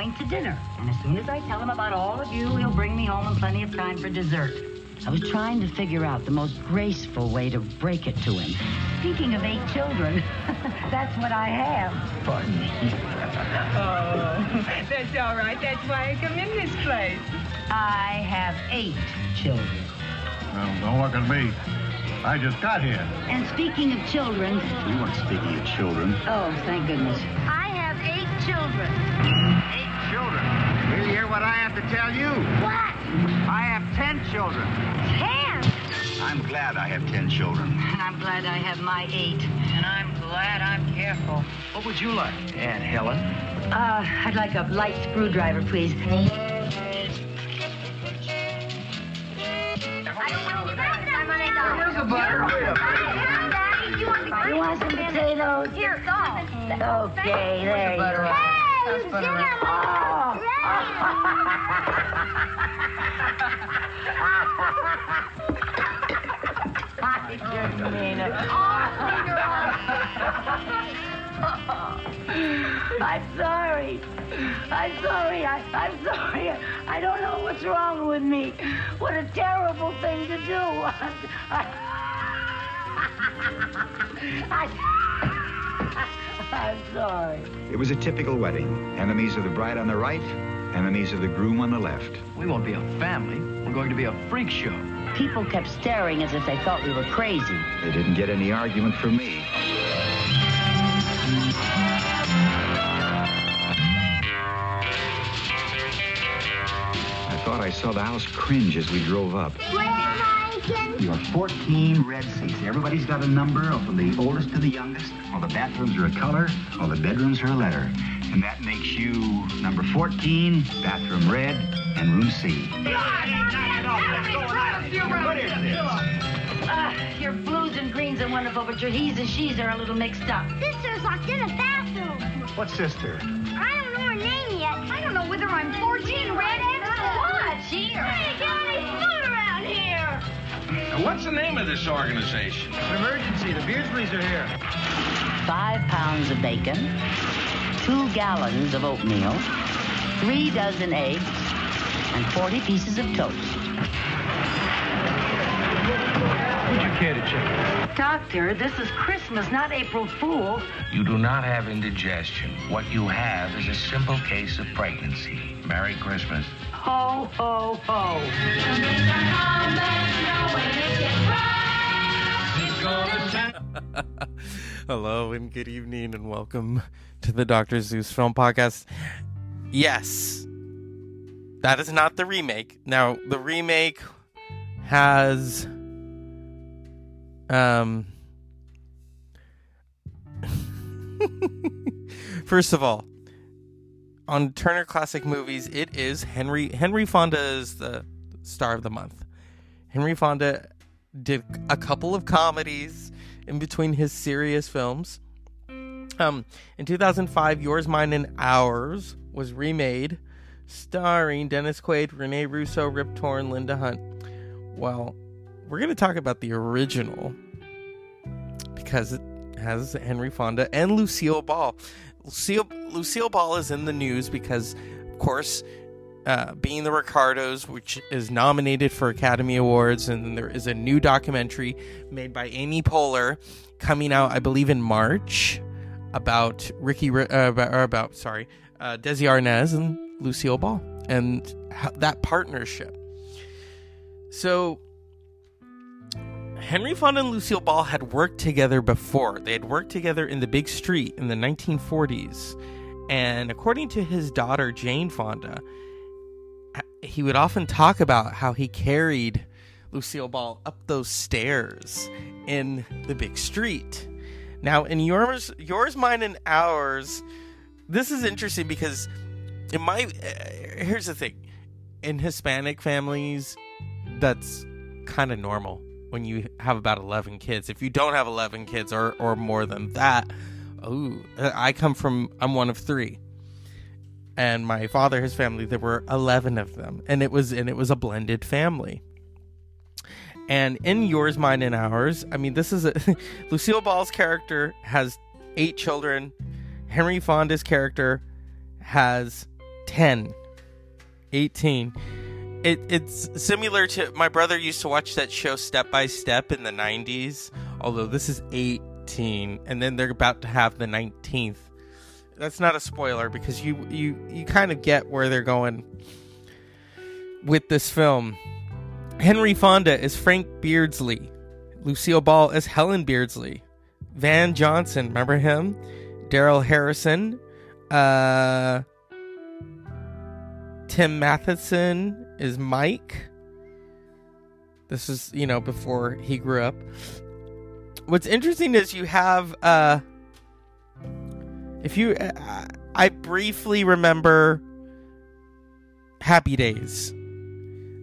I'm merely going to dinner. And as soon as I tell him about all of you, he'll bring me home in plenty of time for dessert. I was trying to figure out the most graceful way to break it to him. Speaking of eight children, that's what I have. Pardon me. Oh, that's all right. That's why I come in this place. I have eight children. Well, don't look at me. I just got here. And speaking of children, We weren't speaking of children. oh, thank goodness. I have. Eight children. Will you hear what I have to tell you? What? I have ten children. Ten? I'm glad I have ten children. And I'm glad I have my eight. And I'm glad I'm careful. What would you like, Aunt Helen? Uh, I'd like a light screwdriver, please. Where's the butter? Daddy, you want You want some potatoes? Here, go. Okay, there you are. Hey, you dinner. I didn't mean it. I'm sorry. I'm sorry. I, I'm sorry. I don't know what's wrong with me. What a terrible thing to do. I, I'm sorry. It was a typical wedding. Enemies of the bride on the right, enemies of the groom on the left. We won't be a family. We're going to be a freak show. People kept staring as if they thought we were crazy. They didn't get any argument from me. I thought I saw the house cringe as we drove up. You are 14 red seats. Everybody's got a number from the oldest to the youngest. All the bathrooms are a color. All the bedrooms are a letter. And that makes you number 14, bathroom red, and room C. What is this? Uh, your blues and greens are wonderful, but your he's and she's are a little mixed up. Sister's locked in a bathroom. What sister? I don't know her name yet. I don't know whether I'm 14 red X or what. Here. Hey, Now, what's the name of this organization? An emergency. The Beardsleys are here. Five pounds of bacon, two gallons of oatmeal, three dozen eggs, and 40 pieces of toast. Would you care to check? Doctor, this is Christmas, not April Fool. You do not have indigestion. What you have is a simple case of pregnancy. Merry Christmas. Ho, ho, ho. Hello and good evening and welcome to the Dr. Zeus Film Podcast. Yes, that is not the remake. Now, the remake has um First of all, on Turner Classic Movies, it is Henry Henry Fonda is the star of the month. Henry Fonda did a couple of comedies in between his serious films. Um, in 2005, Yours, Mine, and Ours was remade, starring Dennis Quaid, Rene Russo, Rip Torn, Linda Hunt. Well, we're going to talk about the original because it has Henry Fonda and Lucille Ball. Lucille, Lucille Ball is in the news because, of course, uh, being the Ricardos, which is nominated for Academy Awards, and there is a new documentary made by Amy Poehler coming out, I believe, in March about Ricky, uh, about, about sorry, uh, Desi Arnaz and Lucille Ball and that partnership. So Henry Fonda and Lucille Ball had worked together before. They had worked together in The Big Street in the 1940s. And according to his daughter, Jane Fonda, he would often talk about how he carried Lucille Ball up those stairs in The Big Street. Now, in yours, yours, mine, and ours, this is interesting because in my uh, here's the thing: in Hispanic families, that's kind of normal when you have about 11 kids. If you don't have 11 kids or, or more than that, oh, I come from, I'm one of three. And my father, his family, there were 11 of them. And it was, and it was a blended family. And in yours, mine, and ours, I mean, this is a, Lucille Ball's character has eight children. Henry Fonda's character has 10, 18. It, it's similar to my brother used to watch that show Step by Step in the 90s, although this is 18, and then they're about to have the 19th. That's not a spoiler because you you you kind of get where they're going with this film. Henry Fonda is Frank Beardsley, Lucille Ball as Helen Beardsley, Van Johnson, remember him? Daryl Harrison, uh, Tim Matheson is Mike. This is, you know, before he grew up. What's interesting is you have, uh, if you, uh, I briefly remember Happy Days.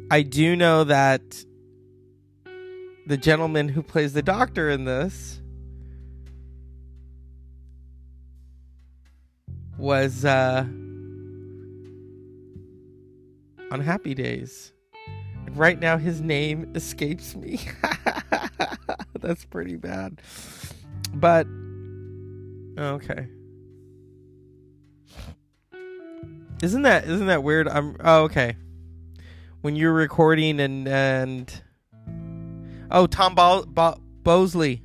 I do know that the gentleman who plays the doctor in this was uh on Happy Days. And right now his name escapes me. That's pretty bad. But okay. Isn't that isn't that weird? I'm oh okay. When you're recording and and oh Tom Bo- Bo- Bosley,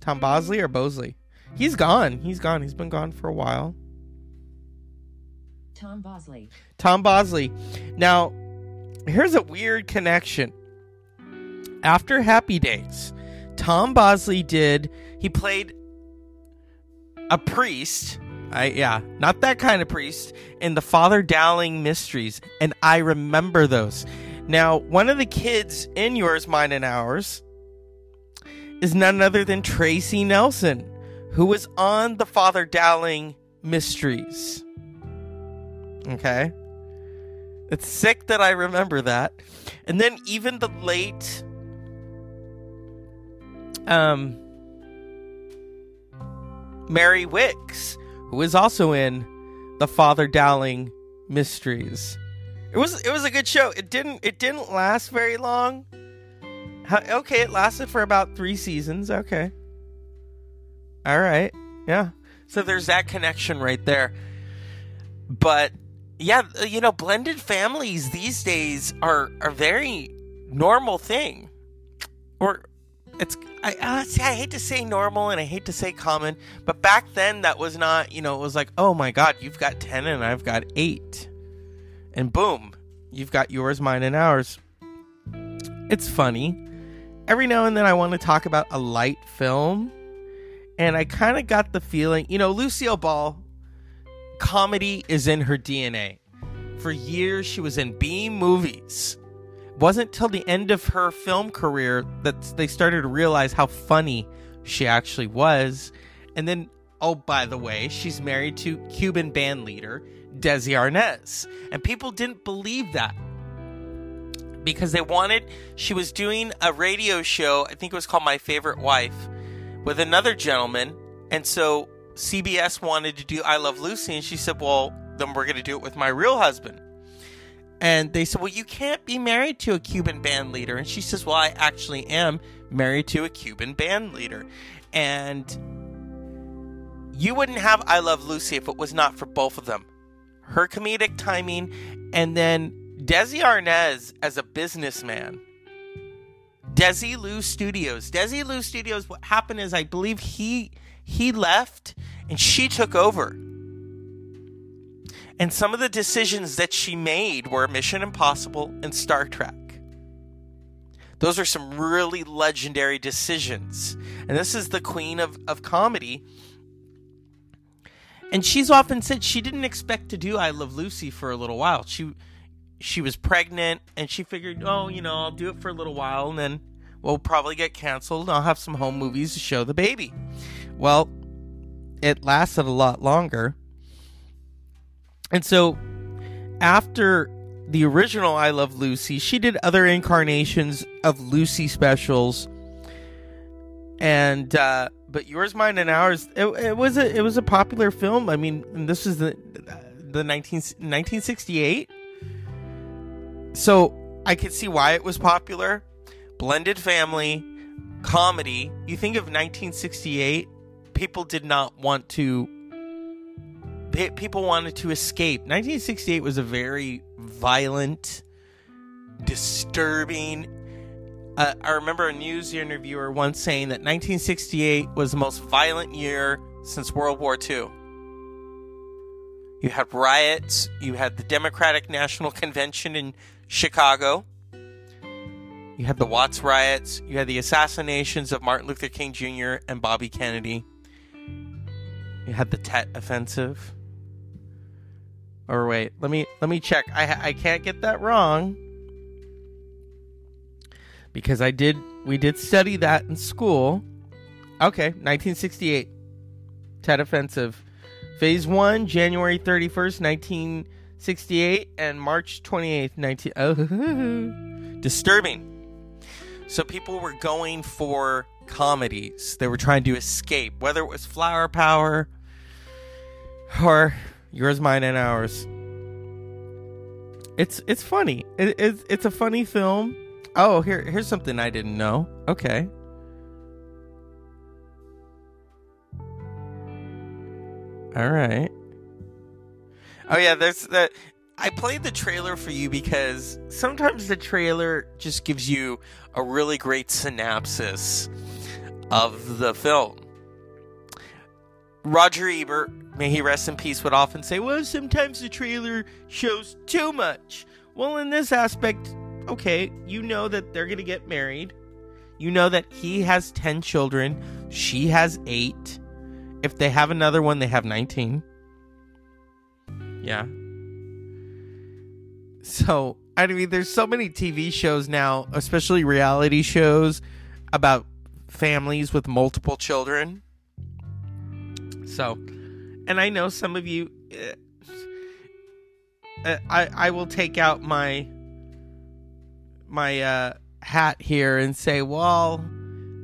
Tom Bosley or Bosley? He's gone. He's gone. He's been gone for a while. Tom Bosley. Tom Bosley. Now, here's a weird connection. After Happy Days, Tom Bosley did he played a priest. I yeah, not that kind of priest in the Father Dowling Mysteries, and I remember those. Now, one of the kids in yours, mine, and ours is none other than Tracy Nelson, who was on the Father Dowling Mysteries. Okay. It's sick that I remember that. And then even the late um Mary Wickes, who is also in the Father Dowling Mysteries. It was it was a good show. It didn't it didn't last very long. How, okay, it lasted for about 3 seasons. Okay. All right. Yeah. So there's that connection right there. But yeah, you know, blended families these days are a very normal thing. Or it's I uh, I hate to say normal and I hate to say common, but back then that was not, you know, it was like, "Oh my god, you've got 10 and I've got 8." And boom, you've got yours, mine and ours. It's funny. Every now and then I want to talk about a light film, and I kind of got the feeling, you know, Lucille Ball comedy is in her DNA. For years, she was in B movies. It wasn't till the end of her film career that they started to realize how funny she actually was. And then, oh, by the way, she's married to Cuban band leader Desi Arnaz. And people didn't believe that because they wanted, she was doing a radio show, I think it was called My Favorite Wife, with another gentleman. And so CBS wanted to do I Love Lucy, and she said, Well, then we're going to do it with my real husband. And they said, Well, you can't be married to a Cuban band leader. And she says, Well, I actually am married to a Cuban band leader. And you wouldn't have I Love Lucy if it was not for both of them. Her comedic timing, and then Desi Arnaz as a businessman. Desilu Studios. Desilu Studios, what happened is I believe he he left and she took over. And some of the decisions that she made were Mission Impossible and Star Trek. Those are some really legendary decisions. And this is the queen of, of comedy. And she's often said she didn't expect to do I Love Lucy for a little while. She she was pregnant and she figured, oh, you know, I'll do it for a little while and then we'll probably get canceled. I'll have some home movies to show the baby. Well, it lasted a lot longer. And so after the original I Love Lucy, she did other incarnations of Lucy specials. And uh but yours, mine, and ours. It, it was a it was a popular film. I mean, this is the the 19, 1968. So I could see why it was popular. Blended family, comedy. You think of 1968, people did not want to people wanted to escape. 1968 was a very violent, disturbing. Uh, I remember a news interviewer once saying that 1968 was the most violent year since World War II. You had riots, you had the Democratic National Convention in Chicago, you had the Watts riots, you had the assassinations of Martin Luther King Jr. and Bobby Kennedy. You had the Tet offensive. Or wait, let me let me check. I I can't get that wrong because I did we did study that in school. Okay, 1968. Tet offensive. Phase 1 January 31st, 1968 and March 28th, 19 oh, disturbing. So people were going for comedies. They were trying to escape, whether it was Flower Power or Yours, Mine, and Ours. It's it's funny. It, it's it's a funny film. Oh, here here's something I didn't know. Okay. All right. Oh yeah, there's that. I played the trailer for you because sometimes the trailer just gives you a really great synopsis of the film. Roger Ebert, may he rest in peace, would often say, Well, sometimes the trailer shows too much. Well, in this aspect, okay, you know that they're going to get married. You know that he has 10 children, she has 8. If they have another one, they have 19. Yeah. So, I mean, there's so many TV shows now, especially reality shows, about families with multiple children. So, and I know some of you. Uh, I I will take out my my uh, hat here and say, well,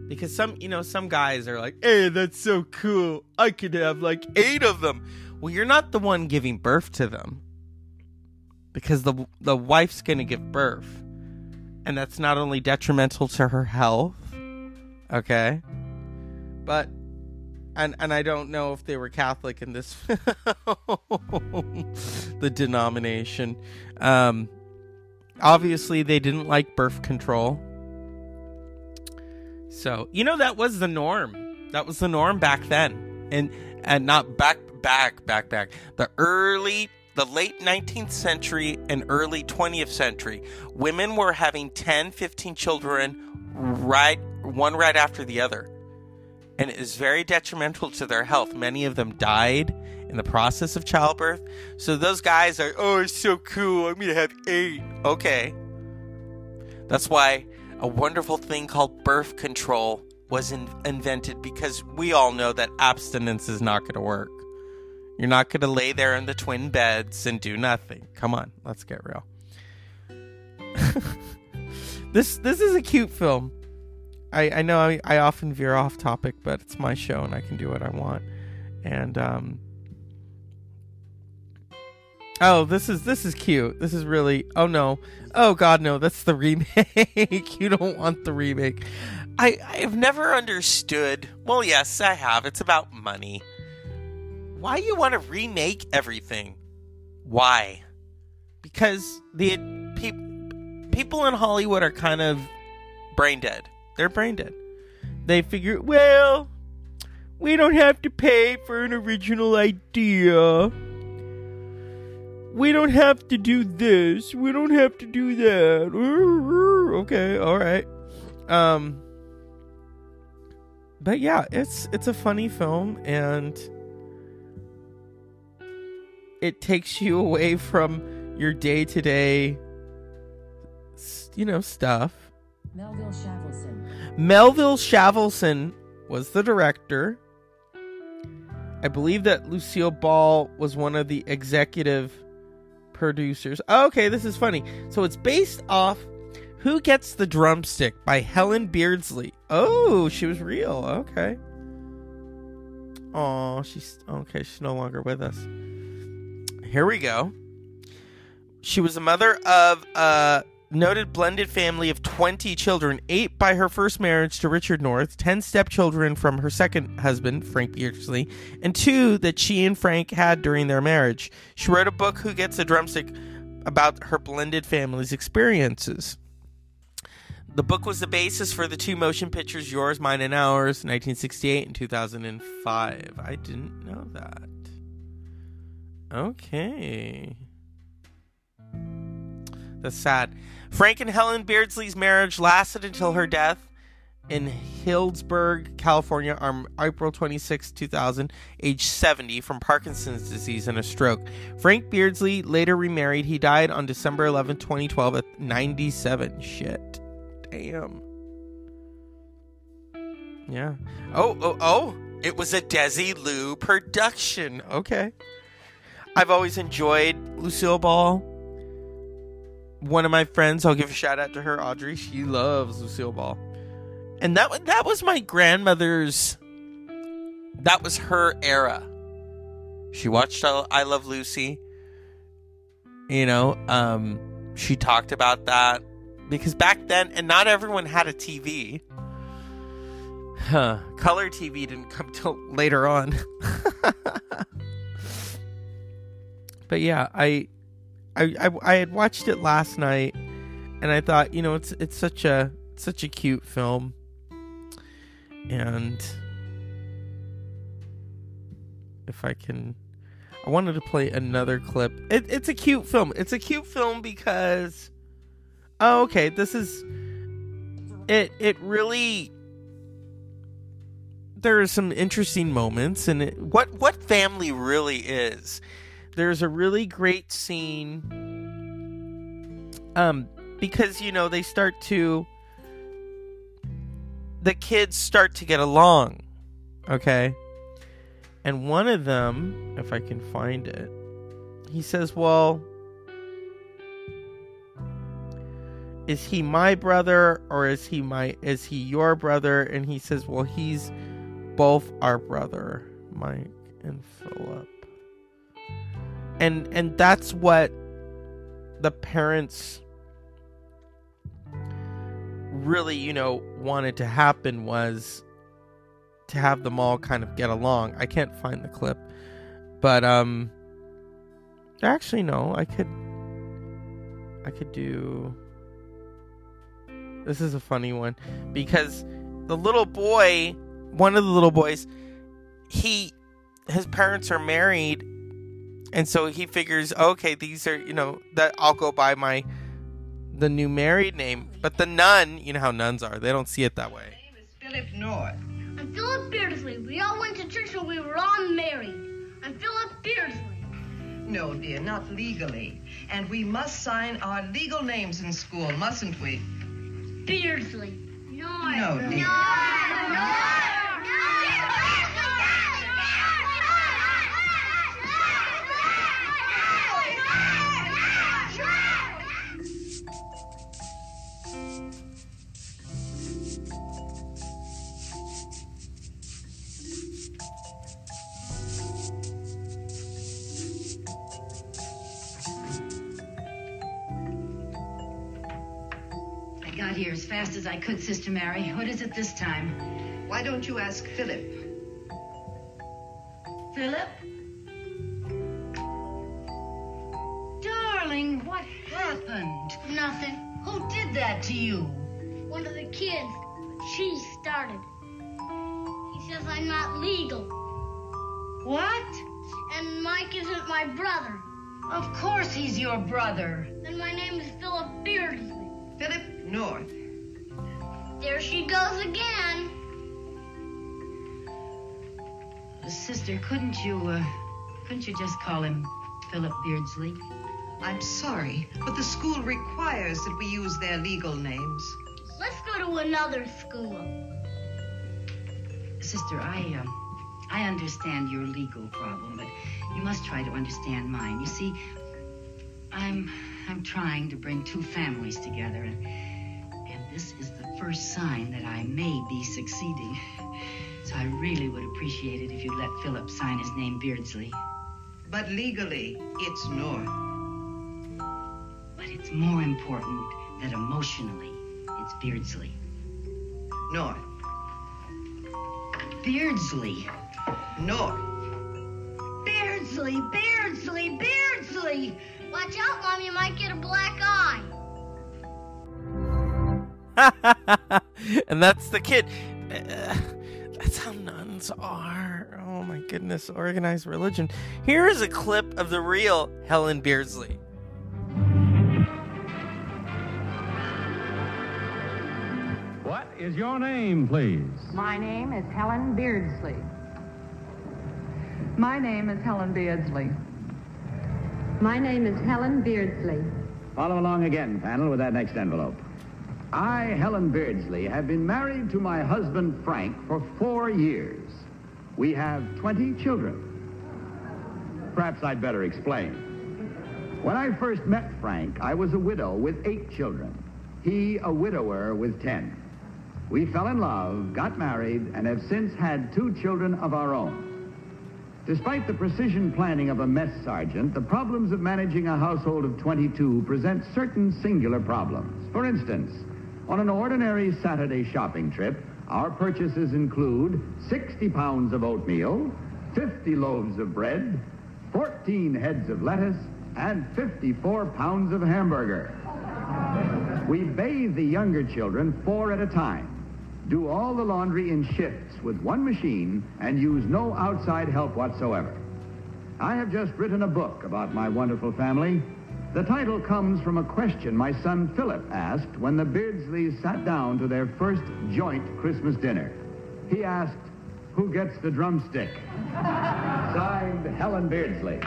because some you know some guys are like, hey, that's so cool. I could have like eight of them. Well, you're not the one giving birth to them because the the wife's to give birth, and that's not only detrimental to her health, okay, but and and I don't know if they were Catholic in this the denomination. Um, obviously, they didn't like birth control. So you know that was the norm. That was the norm back then, and and not back back back back the early the late 19th century and early 20th century women were having 10 15 children right one right after the other and it is very detrimental to their health many of them died in the process of childbirth so those guys are oh it's so cool i'm gonna have eight okay that's why a wonderful thing called birth control was in- invented because we all know that abstinence is not going to work you're not going to lay there in the twin beds and do nothing. Come on, let's get real. this this is a cute film. I I know I, I often veer off topic, but it's my show and I can do what I want. And um Oh, this is this is cute. This is really Oh no. Oh god no, that's the remake. you don't want the remake. I I've never understood. Well, yes, I have. It's about money why you want to remake everything? Why? Because the pe- people in Hollywood are kind of brain dead. They're brain dead. They figure, well, we don't have to pay for an original idea. We don't have to do this. We don't have to do that. Okay, all right. Um but yeah, it's it's a funny film and it takes you away from your day to day, you know, stuff. Melville Shavelson. Melville Shavelson was the director. I believe that Lucille Ball was one of the executive producers. Oh, okay, this is funny. So it's based off Who Gets the Drumstick by Helen Beardsley. Oh, she was real. Okay. Oh, she's okay. She's no longer with us here we go. She was the mother of uh, noted blended family of 20 children, eight by her first marriage to Richard North, 10 stepchildren from her second husband, Frank Beardsley, and two that she and Frank had during their marriage. She wrote a book, Who Gets a Drumstick, about her blended family's experiences. The book was the basis for the two motion pictures, Yours, Mine, and Ours, 1968 and 2005. I didn't know that. Okay. That's sad. Frank and Helen Beardsley's marriage lasted until her death in Healdsburg, California on April 26, 2000, age 70, from Parkinson's disease and a stroke. Frank Beardsley later remarried. He died on December 11, 2012, at 97. Shit. Damn. Yeah. Oh, oh, oh. It was a Desilu production. Okay. I've always enjoyed Lucille Ball one of my friends, I'll give a shout out to her, Audrey. She loves Lucille Ball, and that that was my grandmother's. That was her era. She watched I Love Lucy. You know, um, she talked about that because back then, and not everyone had a TV. Huh. Color TV didn't come till later on. but yeah, I I, I, I had watched it last night, and I thought, you know, it's it's such a such a cute film, and if I can, I wanted to play another clip. It, it's a cute film. It's a cute film because, oh, okay, this is it. It really there are some interesting moments, and what what family really is there's a really great scene um because you know they start to the kids start to get along okay? And one of them if i can find it he says well is he my brother or is he my is he your brother? And he says well he's both our brother mike and philip and and that's what the parents really you know wanted to happen was to have them all kind of get along. I can't find the clip but um actually no i could i could do this is a funny one because the little boy one of the little boys he his parents are married and so he figures, okay, these are you know that I'll go by my the new married name. But the nun, you know how nuns are, they don't see it that way. My name is Philip North. I'm Philip Beardsley. We all went to church when we were all married. I'm Philip Beardsley. No, dear, not legally. And we must sign our legal names in school, mustn't we? Beardsley. No. No, dear. No. No. Fast as I could, Sister Mary. What is it this time? Why don't you ask Philip? Philip? Couldn't you just call him Philip Beardsley? I'm sorry, but the school requires that we use their legal names. Let's go to another school. Sister, I, um, I understand your legal problem, but you must try to understand mine. You see, I'm, I'm trying to bring two families together, and, and this is the first sign that I may be succeeding. So I really would appreciate it if you'd let Philip sign his name Beardsley. But legally, it's North. But it's more important that emotionally it's Beardsley. North. Beardsley. North. Beardsley, Beardsley, Beardsley! Watch out, Mom, you might get a black eye. and that's the kid. Uh, That's how nuns are. Oh my goodness, organized religion. Here is a clip of the real Helen Beardsley. What is your name, please? My name is Helen Beardsley. My name is Helen Beardsley. My name is Helen Beardsley. Follow along again, panel, with that next envelope. I, Helen Beardsley, have been married to my husband, Frank, for four years. We have 20 children. Perhaps I'd better explain. When I first met Frank, I was a widow with eight children. He, a widower with ten. We fell in love, got married, and have since had two children of our own. Despite the precision planning of a mess sergeant, the problems of managing a household of 22 present certain singular problems. For instance, on an ordinary Saturday shopping trip, our purchases include 60 pounds of oatmeal, 50 loaves of bread, 14 heads of lettuce, and 54 pounds of hamburger. We bathe the younger children four at a time, do all the laundry in shifts with one machine, and use no outside help whatsoever. I have just written a book about my wonderful family. The title comes from a question my son Philip asked when the Beardsleys sat down to their first joint Christmas dinner. He asked, Who gets the drumstick? Signed, Helen Beardsley.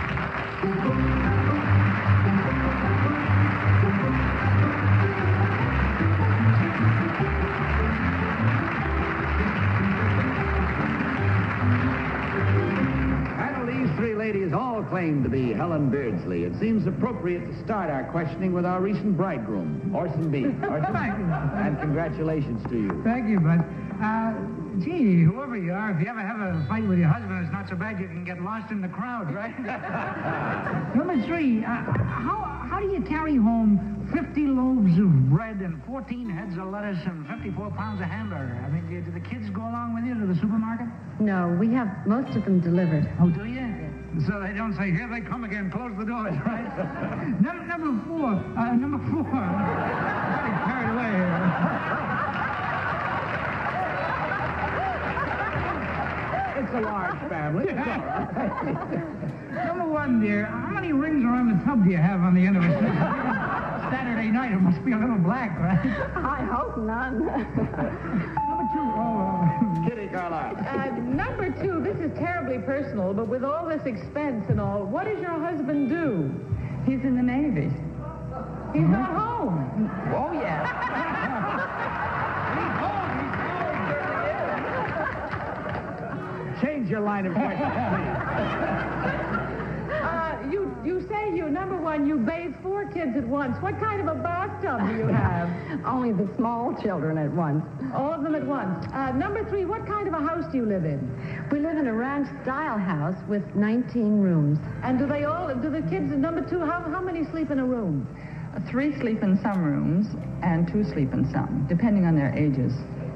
Ladies claim to be Helen Beardsley. It seems appropriate to start our questioning with our recent bridegroom, Orson Bean Orson, Thank you. and congratulations to you. Thank you, bud. Uh, gee, whoever you are, if you ever have a fight with your husband, it's not so bad you can get lost in the crowd, right? Number three, uh, how, how do you carry home 50 loaves of bread and 14 heads of lettuce and 54 pounds of hamburger? I mean, do, do the kids go along with you to the supermarket? No, we have most of them delivered. Oh, do you? So they don't say, here they come again, close the doors, right? Num- number four, uh, number four. Getting carried away here. It's a large family. It's. Number one, dear, how many rings around the tub do you have on the end of it? Saturday night, it must be a little black, right? I hope none. Number two, oh, uh, Kitty Carlisle. Uh, number two, this is terribly personal, but with all this expense and all, what does your husband do? He's in the Navy. He's not home. Oh, yeah. Change your line of questioning, please. Uh, you, you say you, number one, you bathe four kids at once. What kind of a bathtub do you have? Only the small children at once. All of them at once. Uh, number three, what kind of a house do you live in? We live in a ranch-style house with 19 rooms. And do they all, do the kids, number two, how, how many sleep in a room? Three sleep in some rooms and two sleep in some, depending on their ages.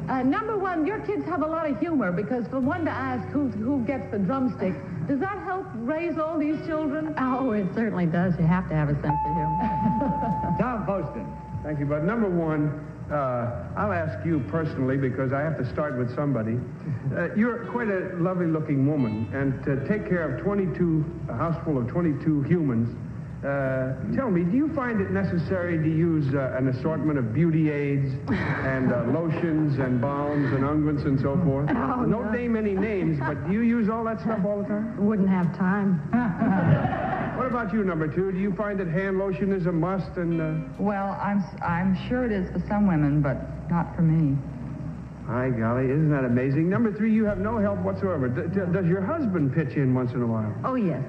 Uh, number one, your kids have a lot of humor because for one to ask who, who gets the drumstick, does that help raise all these children? Oh, it certainly does. You have to have a sense of humor. Tom Poston. Thank you, Bud. Number one, uh, I'll ask you personally because I have to start with somebody. Uh, you're quite a lovely looking woman, and to take care of 22, a house full of 22 humans, uh, tell me, do you find it necessary to use uh, an assortment of beauty aids and uh, lotions and balms and unguents and so forth? Oh, Don't no. name any names, but do you use all that stuff all the time? Wouldn't have time. What about you, number two? Do you find that hand lotion is a must and... Uh, Well, I'm, I'm sure it is for some women, but not for me. Hi, golly, isn't that amazing? Number three, you have no help whatsoever. D- d- does your husband pitch in once in a while? Oh, yes.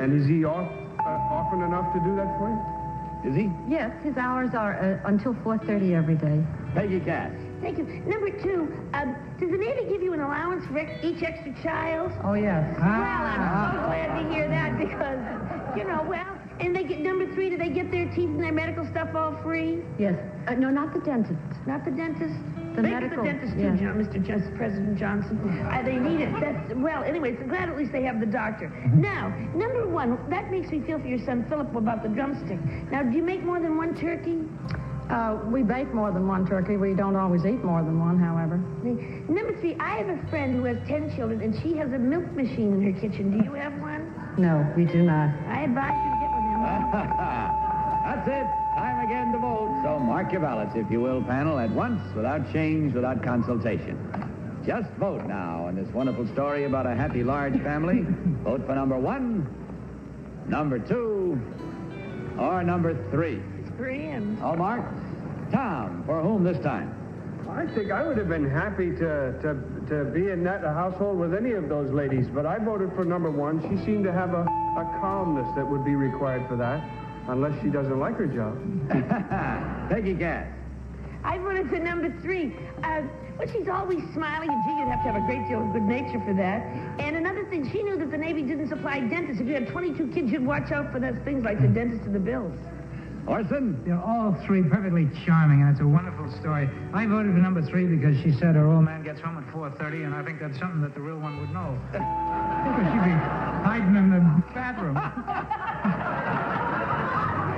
And is he off, uh, often enough to do that for you? Is he? Yes, his hours are uh, until 4.30 every day. Peggy Cass. Thank you. Number two, um, does the Navy give you an allowance for each extra child? Oh, yes. Well, I'm so glad to hear that because, you know, well, And they get number three. Do they get their teeth and their medical stuff all free? Yes. Uh, no, not the dentist. Not the dentist. The Make medical, the dentist too. John, Mr. Just, President Johnson. Uh, they need it. That's well. Anyways, I'm glad at least they have the doctor. Mm-hmm. Now, number one, that makes me feel for your son Philip about the drumstick. Now, do you make more than one turkey? Uh, we bake more than one turkey. We don't always eat more than one, however. Number three, I have a friend who has ten children, and she has a milk machine in her kitchen. Do you have one? No, we do not. I advise you to get one of them. That's it. Time again to vote. So mark your ballots, if you will, panel, at once, without change, without consultation. Just vote now on this wonderful story about a happy large family. vote for number one, number two, or number three. Three and All marked. Tom, for whom this time? I think I would have been happy to, to, to be in that household with any of those ladies, but I voted for number one. She seemed to have a, a calmness that would be required for that, unless she doesn't like her job. Peggy Cass. I voted for number three. Uh, well, she's always smiling, and gee, you'd have to have a great deal of good nature for that. And another thing, she knew that the Navy didn't supply dentists. If you had 22 kids, you'd watch out for those things like the dentist and the bills. Orson? They're all three perfectly charming, and it's a wonderful story. I voted for number three because she said her old man gets home at 4.30, and I think that's something that the real one would know. Because she'd be hiding in the bathroom.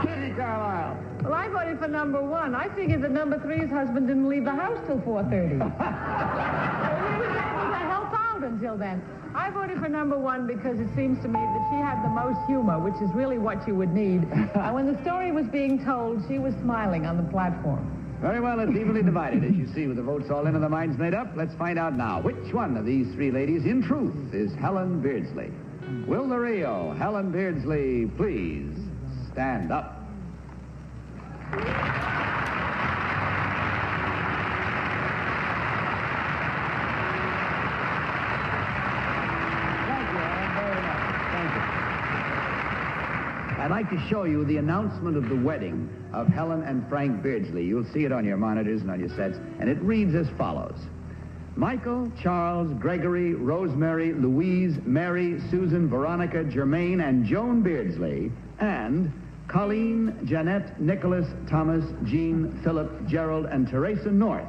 Kitty Carlisle. Well, I voted for number one. I figured that number three's husband didn't leave the house till 4.30. he was able to help out until then. I voted for number one because it seems to me that she had the most humor, which is really what you would need. and when the story was being told, she was smiling on the platform. Very well, it's evenly divided, as you see, with the votes all in and the minds made up. Let's find out now which one of these three ladies, in truth, is Helen Beardsley. Will the Rio, Helen Beardsley, please stand up? Thank you, Helen, very much. Thank you. I'd like to show you the announcement of the wedding of Helen and Frank Beardsley. You'll see it on your monitors and on your sets, and it reads as follows. Michael, Charles, Gregory, Rosemary, Louise, Mary, Susan, Veronica, Germaine, and Joan Beardsley, and Colleen, Jeanette, Nicholas, Thomas, Jean, Philip, Gerald, and Teresa North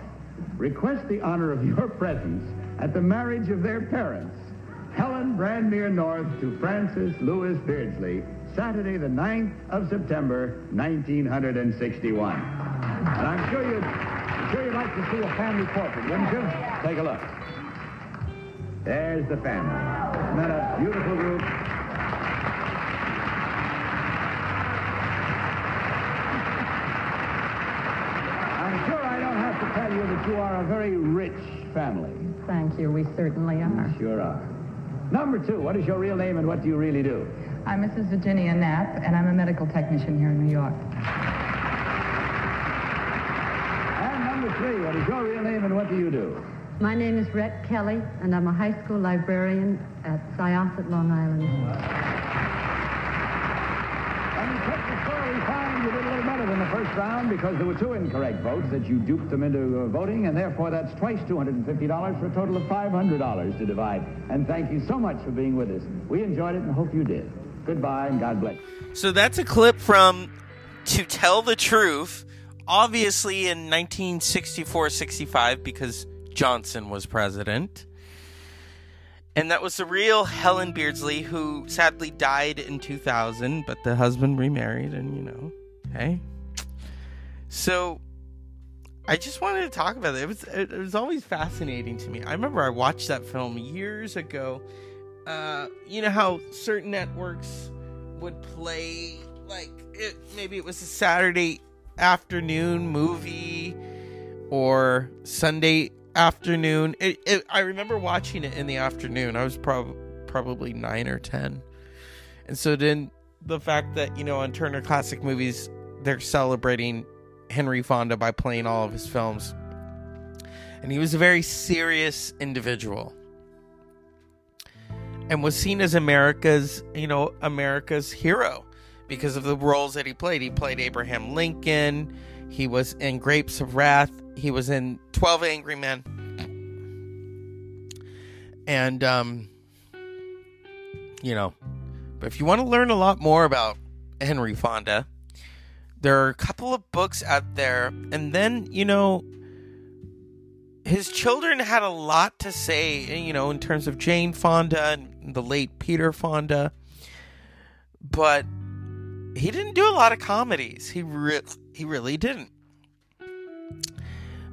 request the honor of your presence at the marriage of their parents, Helen Brandmere North to Francis Lewis Beardsley, Saturday, the 9th of September, 1961. And I'm sure you'd, I'm sure you'd like to see a family portrait, wouldn't you? Take a look. There's the family. Isn't that a beautiful group? I'm sure I don't have to tell you that you are a very rich family. Thank you. We certainly are. We sure are. Number two, what is your real name and what do you really do? I'm Mrs. Virginia Knapp, and I'm a medical technician here in New York. And number three, what is your real name and what do you do? My name is Rhett Kelly, and I'm a high school librarian at Syosset, Long Island. And check we you did a little better than the first round because there were two incorrect votes that you duped them into uh, voting, and therefore that's twice $250 for a total of $500 to divide. And thank you so much for being with us. We enjoyed it and hope you did. Goodbye and God bless. So that's a clip from To Tell the Truth, obviously in 1964 65 because Johnson was president. And that was the real Helen Beardsley, who sadly died in 2000, but the husband remarried, and you know, hey. So I just wanted to talk about it. It was it was always fascinating to me. I remember I watched that film years ago. Uh, you know how certain networks would play like it, maybe it was a Saturday afternoon movie or Sunday afternoon. It, it, I remember watching it in the afternoon. I was prob- probably nine or ten, and so then the fact that you know on Turner Classic Movies they're celebrating Henry Fonda by playing all of his films, and he was a very serious individual and was seen as America's, you know, America's hero because of the roles that he played. He played Abraham Lincoln. He was in Grapes of Wrath. He was in 12 Angry Men. And um you know, but if you want to learn a lot more about Henry Fonda. There are a couple of books out there, and then, you know, his children had a lot to say, you know, in terms of Jane Fonda and the late Peter Fonda. But he didn't do a lot of comedies. He re- he really didn't.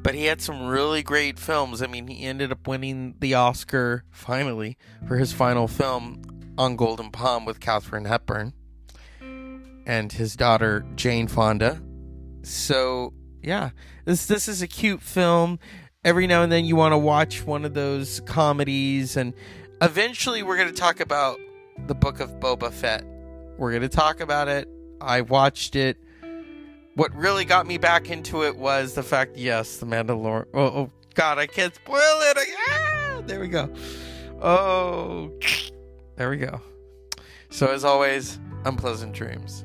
But he had some really great films. I mean, he ended up winning the Oscar finally for his final film on Golden Pond with Katharine Hepburn and his daughter Jane Fonda. So, yeah, this this is a cute film. Every now and then you want to watch one of those comedies and eventually we're going to talk about the book of Boba Fett. We're going to talk about it. I watched it. What really got me back into it was the fact, yes, the Mandalorian. Oh, oh God, I can't spoil it. ah, there we go. Oh, there we go. So, as always, unpleasant dreams.